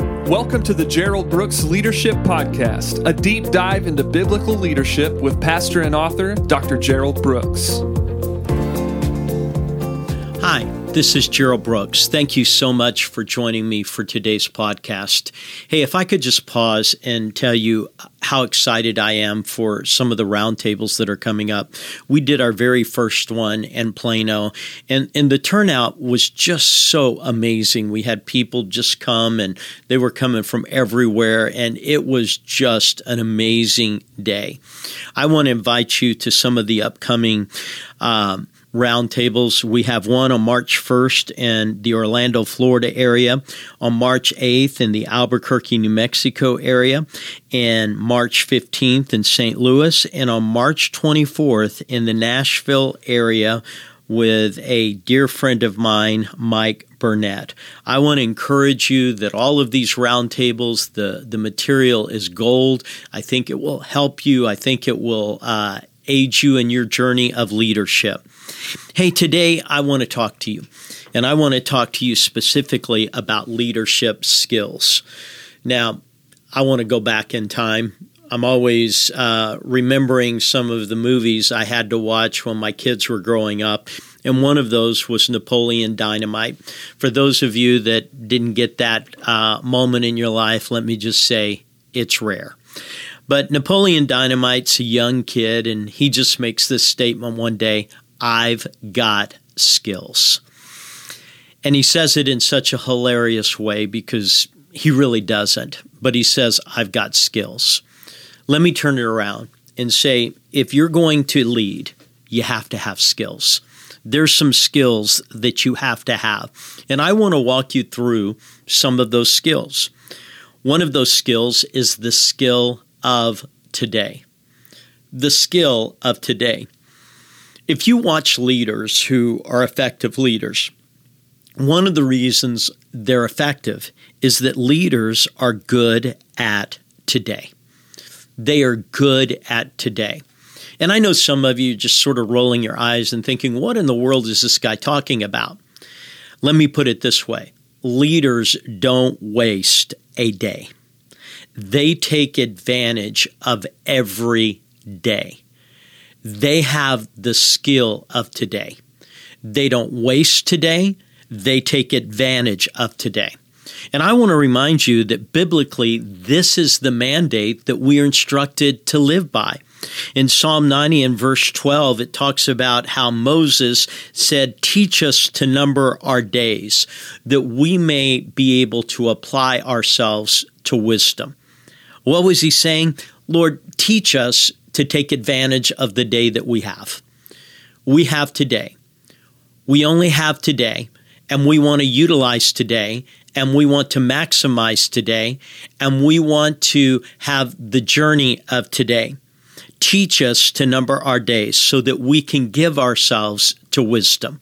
Welcome to the Gerald Brooks Leadership Podcast, a deep dive into biblical leadership with pastor and author Dr. Gerald Brooks. This is Gerald Brooks. Thank you so much for joining me for today's podcast. Hey, if I could just pause and tell you how excited I am for some of the roundtables that are coming up. We did our very first one in Plano, and, and the turnout was just so amazing. We had people just come, and they were coming from everywhere, and it was just an amazing day. I want to invite you to some of the upcoming. Um, roundtables. We have one on March 1st in the Orlando, Florida area, on March 8th in the Albuquerque, New Mexico area, and March 15th in St. Louis, and on March 24th in the Nashville area with a dear friend of mine, Mike Burnett. I want to encourage you that all of these roundtables, the, the material is gold. I think it will help you. I think it will uh, aid you in your journey of leadership. Hey, today I want to talk to you, and I want to talk to you specifically about leadership skills. Now, I want to go back in time. I'm always uh, remembering some of the movies I had to watch when my kids were growing up, and one of those was Napoleon Dynamite. For those of you that didn't get that uh, moment in your life, let me just say it's rare. But Napoleon Dynamite's a young kid, and he just makes this statement one day I've got skills. And he says it in such a hilarious way because he really doesn't, but he says, I've got skills. Let me turn it around and say, if you're going to lead, you have to have skills. There's some skills that you have to have. And I want to walk you through some of those skills. One of those skills is the skill of today. The skill of today. If you watch leaders who are effective leaders, one of the reasons they're effective is that leaders are good at today. They are good at today. And I know some of you just sort of rolling your eyes and thinking, what in the world is this guy talking about? Let me put it this way leaders don't waste a day, they take advantage of every day. They have the skill of today. They don't waste today, they take advantage of today. And I want to remind you that biblically, this is the mandate that we are instructed to live by. In Psalm 90 and verse 12, it talks about how Moses said, Teach us to number our days, that we may be able to apply ourselves to wisdom. What was he saying? Lord, teach us to take advantage of the day that we have. We have today. We only have today, and we want to utilize today, and we want to maximize today, and we want to have the journey of today. Teach us to number our days so that we can give ourselves to wisdom.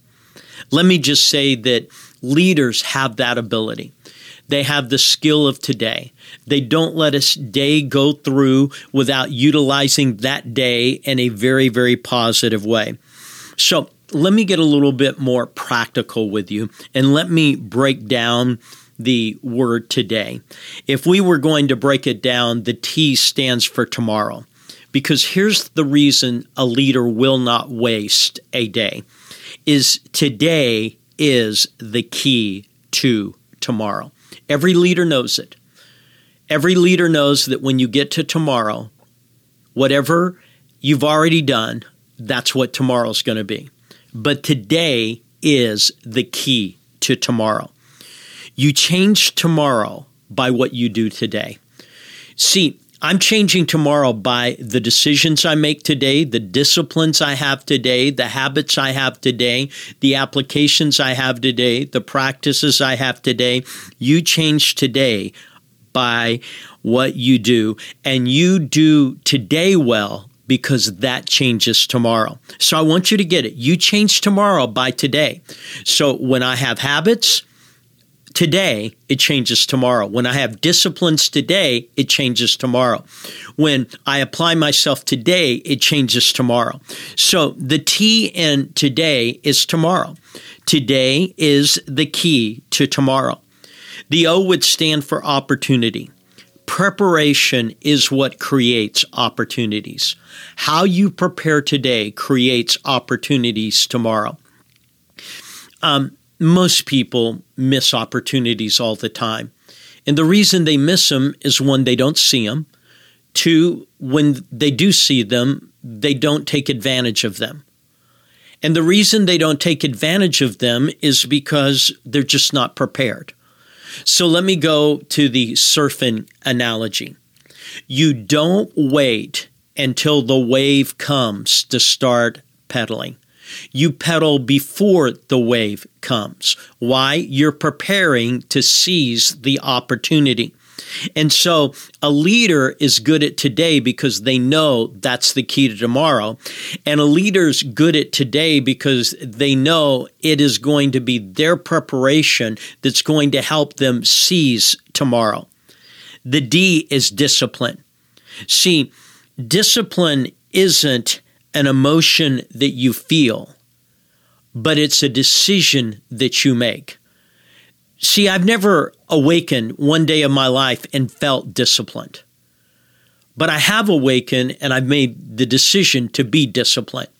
Let me just say that leaders have that ability. They have the skill of today. They don't let a day go through without utilizing that day in a very, very positive way. So let me get a little bit more practical with you and let me break down the word today. If we were going to break it down, the T stands for tomorrow. Because here's the reason a leader will not waste a day is today is the key to tomorrow. Every leader knows it. Every leader knows that when you get to tomorrow, whatever you've already done, that's what tomorrow's going to be. But today is the key to tomorrow. You change tomorrow by what you do today. See, I'm changing tomorrow by the decisions I make today, the disciplines I have today, the habits I have today, the applications I have today, the practices I have today. You change today by what you do, and you do today well because that changes tomorrow. So I want you to get it. You change tomorrow by today. So when I have habits, today, it changes tomorrow. When I have disciplines today, it changes tomorrow. When I apply myself today, it changes tomorrow. So the T in today is tomorrow. Today is the key to tomorrow. The O would stand for opportunity. Preparation is what creates opportunities. How you prepare today creates opportunities tomorrow. Um, most people miss opportunities all the time. And the reason they miss them is one, they don't see them. Two, when they do see them, they don't take advantage of them. And the reason they don't take advantage of them is because they're just not prepared. So let me go to the surfing analogy. You don't wait until the wave comes to start pedaling. You pedal before the wave comes. Why? You're preparing to seize the opportunity. And so a leader is good at today because they know that's the key to tomorrow. And a leader's good at today because they know it is going to be their preparation that's going to help them seize tomorrow. The D is discipline. See, discipline isn't an emotion that you feel, but it's a decision that you make. See, I've never awakened one day of my life and felt disciplined. But I have awakened and I've made the decision to be disciplined.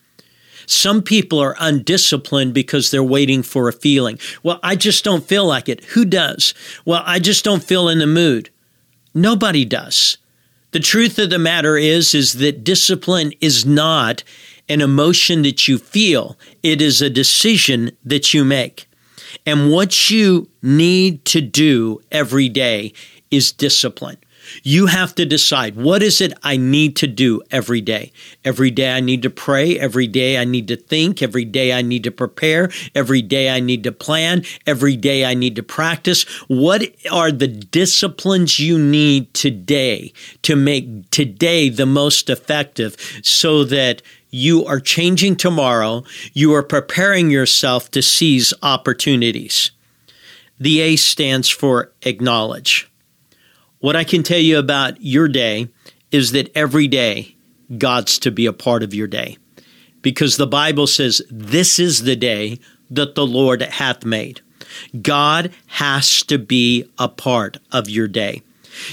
Some people are undisciplined because they're waiting for a feeling. Well, I just don't feel like it. Who does? Well, I just don't feel in the mood. Nobody does. The truth of the matter is is that discipline is not an emotion that you feel. It is a decision that you make. And what you need to do every day is discipline. You have to decide what is it I need to do every day. Every day I need to pray. Every day I need to think. Every day I need to prepare. Every day I need to plan. Every day I need to practice. What are the disciplines you need today to make today the most effective so that you are changing tomorrow. You are preparing yourself to seize opportunities. The A stands for acknowledge. What I can tell you about your day is that every day God's to be a part of your day. Because the Bible says, This is the day that the Lord hath made. God has to be a part of your day.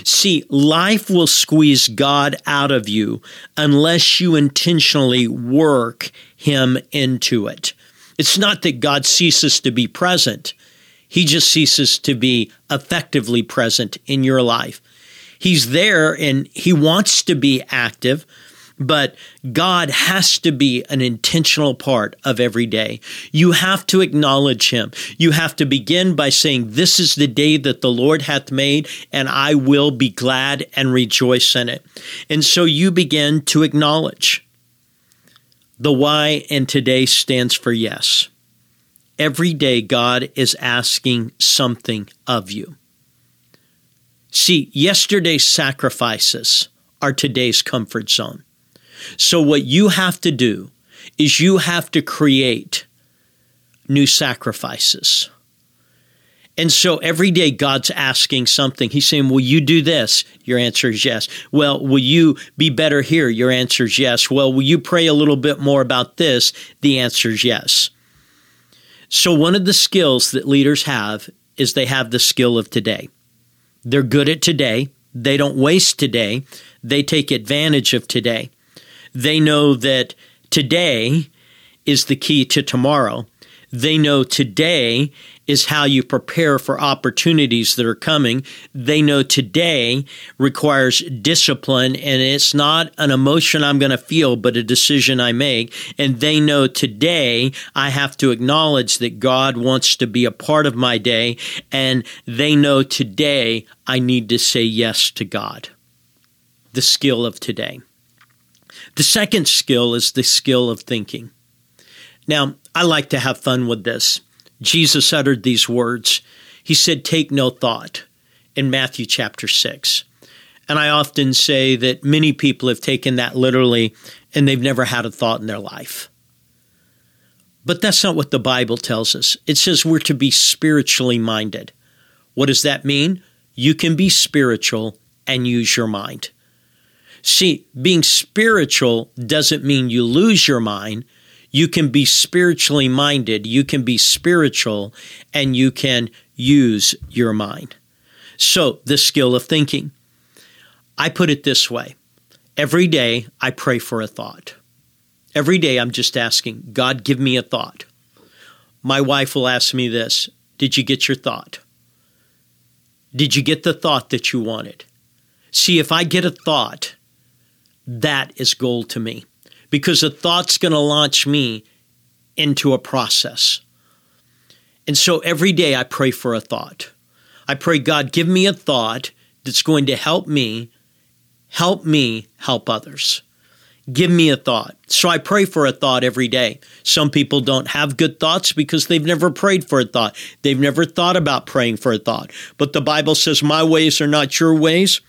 See, life will squeeze God out of you unless you intentionally work Him into it. It's not that God ceases to be present, He just ceases to be effectively present in your life. He's there and He wants to be active, but God has to be an intentional part of every day. You have to acknowledge Him. You have to begin by saying, This is the day that the Lord hath made, and I will be glad and rejoice in it. And so you begin to acknowledge. The Y in today stands for yes. Every day, God is asking something of you. See, yesterday's sacrifices are today's comfort zone. So, what you have to do is you have to create new sacrifices. And so every day God's asking something. He's saying, Will you do this? Your answer is yes. Well, will you be better here? Your answer is yes. Well, will you pray a little bit more about this? The answer is yes. So, one of the skills that leaders have is they have the skill of today. They're good at today. They don't waste today. They take advantage of today. They know that today is the key to tomorrow. They know today is how you prepare for opportunities that are coming. They know today requires discipline and it's not an emotion I'm going to feel, but a decision I make. And they know today I have to acknowledge that God wants to be a part of my day. And they know today I need to say yes to God. The skill of today. The second skill is the skill of thinking. Now, I like to have fun with this. Jesus uttered these words. He said, Take no thought in Matthew chapter 6. And I often say that many people have taken that literally and they've never had a thought in their life. But that's not what the Bible tells us. It says we're to be spiritually minded. What does that mean? You can be spiritual and use your mind. See, being spiritual doesn't mean you lose your mind. You can be spiritually minded, you can be spiritual, and you can use your mind. So, the skill of thinking. I put it this way every day I pray for a thought. Every day I'm just asking, God, give me a thought. My wife will ask me this Did you get your thought? Did you get the thought that you wanted? See, if I get a thought, that is gold to me because a thought's going to launch me into a process. And so every day I pray for a thought. I pray, God, give me a thought that's going to help me, help me help others. Give me a thought. So I pray for a thought every day. Some people don't have good thoughts because they've never prayed for a thought. They've never thought about praying for a thought. But the Bible says, My ways are not your ways.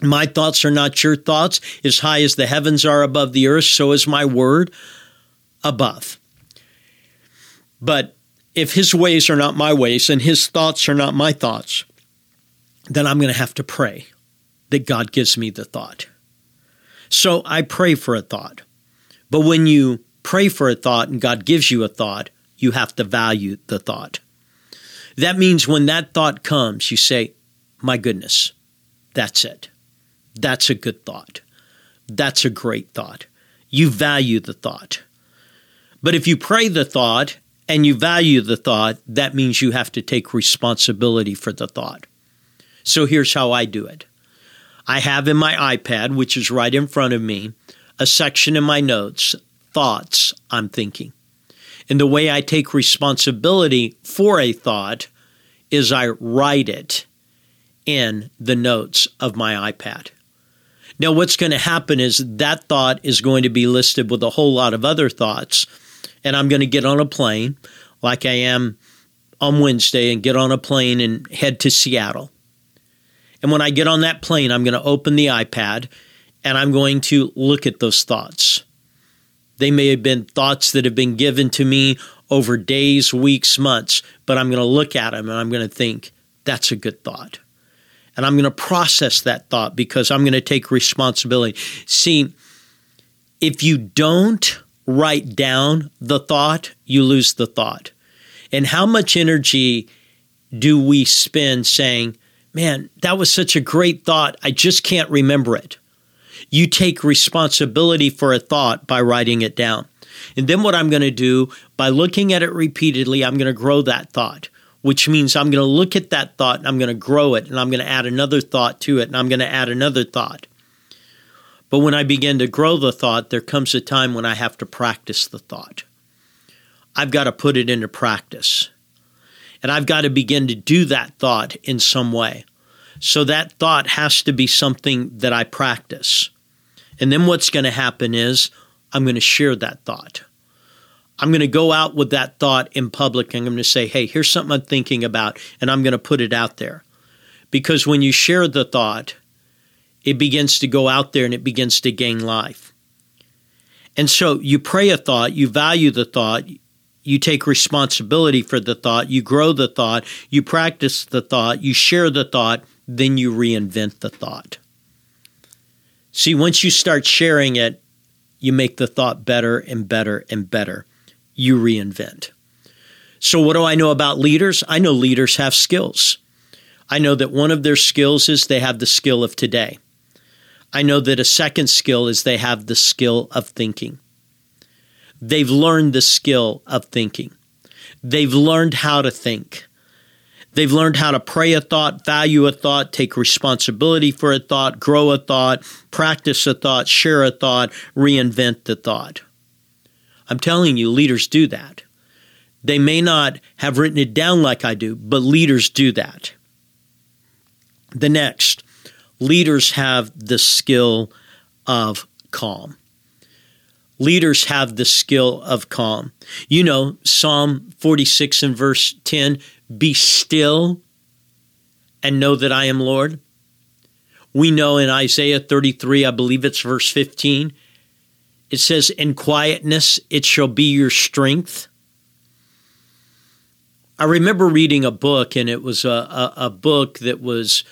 My thoughts are not your thoughts. As high as the heavens are above the earth, so is my word above. But if his ways are not my ways and his thoughts are not my thoughts, then I'm going to have to pray that God gives me the thought. So I pray for a thought. But when you pray for a thought and God gives you a thought, you have to value the thought. That means when that thought comes, you say, My goodness, that's it. That's a good thought. That's a great thought. You value the thought. But if you pray the thought and you value the thought, that means you have to take responsibility for the thought. So here's how I do it I have in my iPad, which is right in front of me, a section in my notes, thoughts I'm thinking. And the way I take responsibility for a thought is I write it in the notes of my iPad. Now, what's going to happen is that thought is going to be listed with a whole lot of other thoughts, and I'm going to get on a plane like I am on Wednesday and get on a plane and head to Seattle. And when I get on that plane, I'm going to open the iPad and I'm going to look at those thoughts. They may have been thoughts that have been given to me over days, weeks, months, but I'm going to look at them and I'm going to think, that's a good thought. And I'm going to process that thought because I'm going to take responsibility. See, if you don't write down the thought, you lose the thought. And how much energy do we spend saying, man, that was such a great thought. I just can't remember it. You take responsibility for a thought by writing it down. And then what I'm going to do by looking at it repeatedly, I'm going to grow that thought, which means I'm going to look at that thought and I'm going to grow it and I'm going to add another thought to it and I'm going to add another thought. But when I begin to grow the thought, there comes a time when I have to practice the thought. I've got to put it into practice. And I've got to begin to do that thought in some way. So that thought has to be something that I practice. And then what's going to happen is I'm going to share that thought. I'm going to go out with that thought in public and I'm going to say, hey, here's something I'm thinking about, and I'm going to put it out there. Because when you share the thought, it begins to go out there and it begins to gain life. And so you pray a thought, you value the thought, you take responsibility for the thought, you grow the thought, you practice the thought, you share the thought, then you reinvent the thought. See, once you start sharing it, you make the thought better and better and better. You reinvent. So, what do I know about leaders? I know leaders have skills. I know that one of their skills is they have the skill of today. I know that a second skill is they have the skill of thinking. They've learned the skill of thinking. They've learned how to think. They've learned how to pray a thought, value a thought, take responsibility for a thought, grow a thought, practice a thought, share a thought, reinvent the thought. I'm telling you, leaders do that. They may not have written it down like I do, but leaders do that. The next, leaders have the skill of calm leaders have the skill of calm. You know, Psalm 46 and verse 10 be still and know that I am Lord. We know in Isaiah 33, I believe it's verse 15, it says, In quietness it shall be your strength. I remember reading a book, and it was a, a, a book that was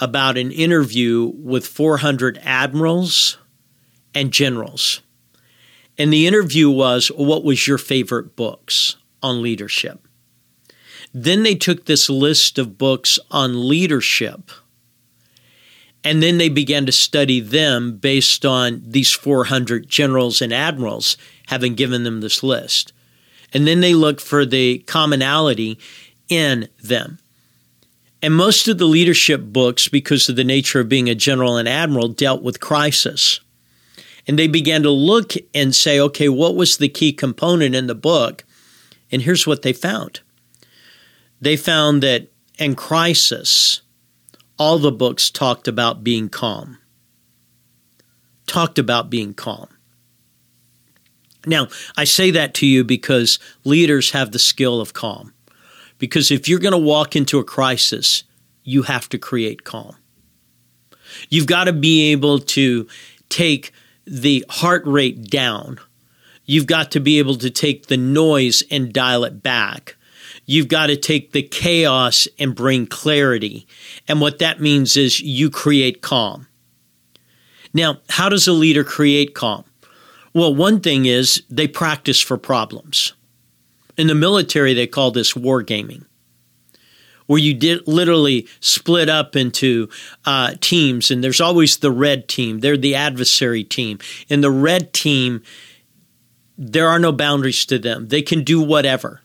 about an interview with 400 admirals and generals and the interview was, What was your favorite books on leadership? Then they took this list of books on leadership and then they began to study them based on these 400 generals and admirals having given them this list. And then they looked for the commonality in them. And most of the leadership books, because of the nature of being a general and admiral, dealt with crisis. And they began to look and say, okay, what was the key component in the book? And here's what they found they found that in crisis, all the books talked about being calm. Talked about being calm. Now, I say that to you because leaders have the skill of calm. Because if you're going to walk into a crisis, you have to create calm. You've got to be able to take the heart rate down. You've got to be able to take the noise and dial it back. You've got to take the chaos and bring clarity. And what that means is you create calm. Now, how does a leader create calm? Well, one thing is they practice for problems. In the military, they call this wargaming, where you did literally split up into uh, teams, and there's always the red team. They're the adversary team. And the red team, there are no boundaries to them. They can do whatever.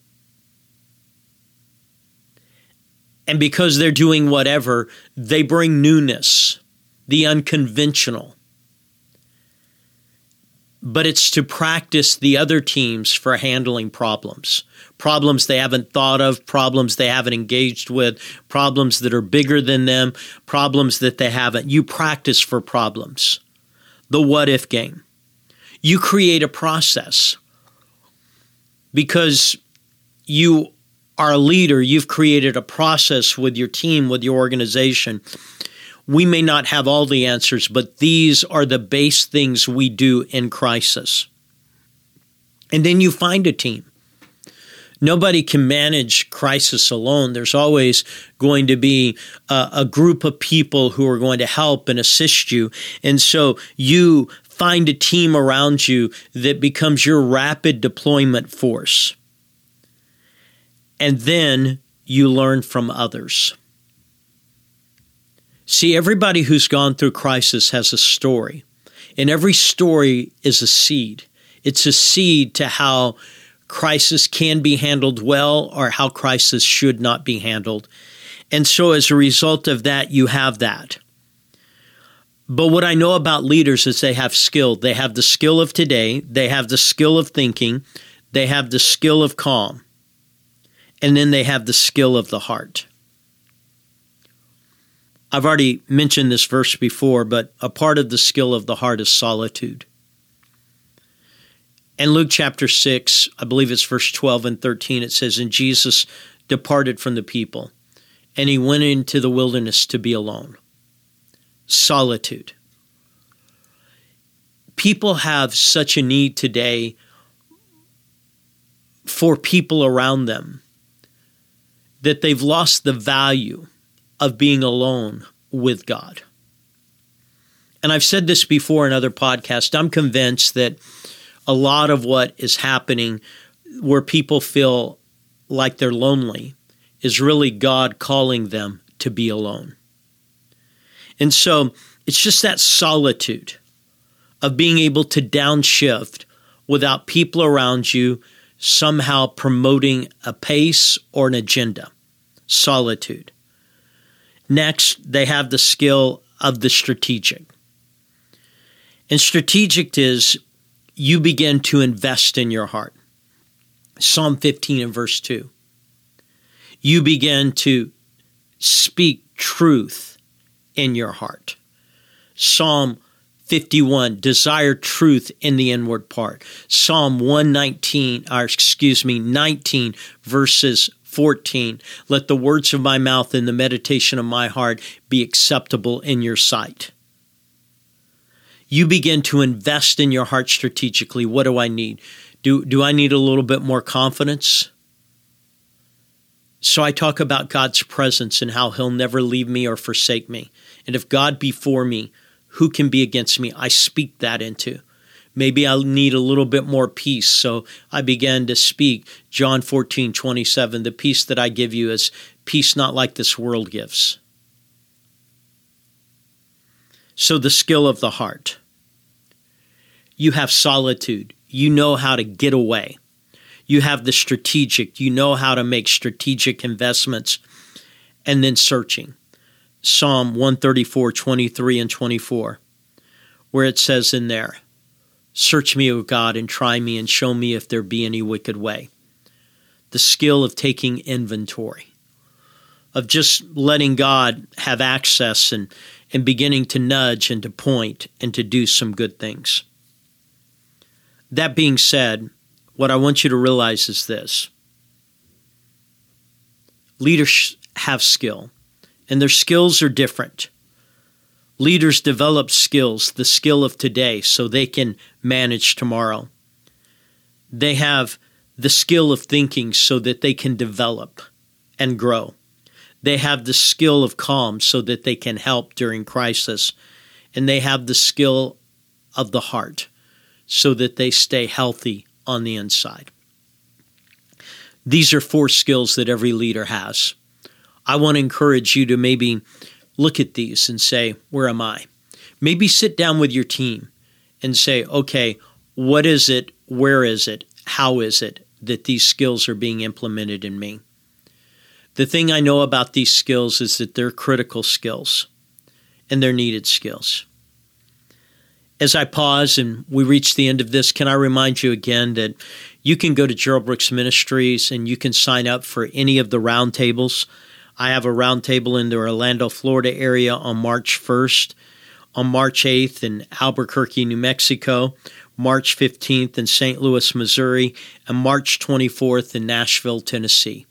And because they're doing whatever, they bring newness, the unconventional. But it's to practice the other teams for handling problems. Problems they haven't thought of, problems they haven't engaged with, problems that are bigger than them, problems that they haven't. You practice for problems. The what if game. You create a process because you are a leader, you've created a process with your team, with your organization. We may not have all the answers, but these are the base things we do in crisis. And then you find a team. Nobody can manage crisis alone. There's always going to be a, a, group of people who are going to help and assist you. And so you find a team around you that becomes your rapid deployment force and then you learn from others. See, everybody who's gone through crisis has a story, and every story is a seed. It's a seed to how crisis can be handled well or how crisis should not be handled. And so, as a result of that, you have that. But what I know about leaders is they have skill. They have the skill of today, they have the skill of thinking, they have the skill of calm and then they have the skill of the heart. I've already mentioned this verse before, but a part of the skill of the heart is solitude. In Luke chapter 6, I believe it's verse 12 and 13, it says, And Jesus departed from the people, and he went into the wilderness to be alone. Solitude. People have such a need today for people around them that they've lost the value of being alone with God. And I've said this before in other podcasts. I'm convinced that a lot of what is happening where people feel like they're lonely is really God calling them to be alone. And so it's just that solitude of being able to downshift without people around you somehow promoting a pace or an agenda solitude. Next, they have the skill of the strategic. And strategic is you begin to invest in your heart. Psalm 15 and verse 2. You begin to speak truth in your heart. Psalm 51 desire truth in the inward part psalm 119 or excuse me 19 verses 14 Let the words of my mouth and the meditation of my heart be acceptable in your sight. You begin to invest in your heart strategically. What do I need? Do, do I need a little bit more confidence? So I talk about God's presence and how He'll never leave me or forsake me. And if God be for me, who can be against me? I speak that into Maybe I need a little bit more peace. So I began to speak John 14, 27. The peace that I give you is peace not like this world gives. So the skill of the heart. You have solitude. You know how to get away. You have the strategic. You know how to make strategic investments. And then searching. Psalm 134, 23 and 24, where it says in there, Search me, O God, and try me, and show me if there be any wicked way. The skill of taking inventory, of just letting God have access and, and beginning to nudge and to point and to do some good things. That being said, what I want you to realize is this leaders have skill, and their skills are different. Leaders develop skills, the skill of today, so they can manage tomorrow. They have the skill of thinking so that they can develop and grow. They have the skill of calm so that they can help during crisis. And they have the skill of the heart so that they stay healthy on the inside. These are four skills that every leader has. I want to encourage you to maybe look at these and say, Where am I? Maybe sit down with your team and say, Okay, what is it? Where is it? How is it that these skills are being implemented in me? The thing I know about these skills is that they're critical skills and they're needed skills. As I pause and we reach the end of this, can I remind you again that you can go to Gerald Brooks Ministries and you can sign up for any of the roundtables I have a roundtable in the Orlando, Florida area on March 1st, on March 8th in Albuquerque, New Mexico, March 15th in St. Louis, Missouri, and March 24th in Nashville, Tennessee.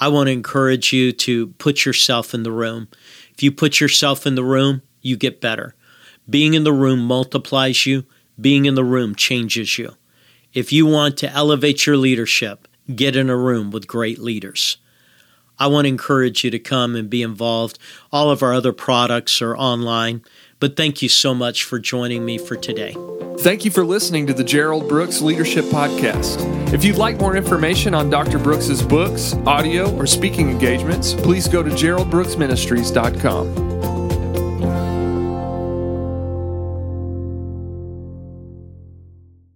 I want to encourage you to put yourself in the room. If you put yourself in the room, you get better. Being in the room multiplies you, being in the room changes you. If you want to elevate your leadership, get in a room with great leaders. I want to encourage you to come and be involved. All of our other products are online. But thank you so much for joining me for today. Thank you for listening to the Gerald Brooks Leadership Podcast. If you'd like more information on Dr. Brooks's books, audio, or speaking engagements, please go to geraldbrooksministries.com.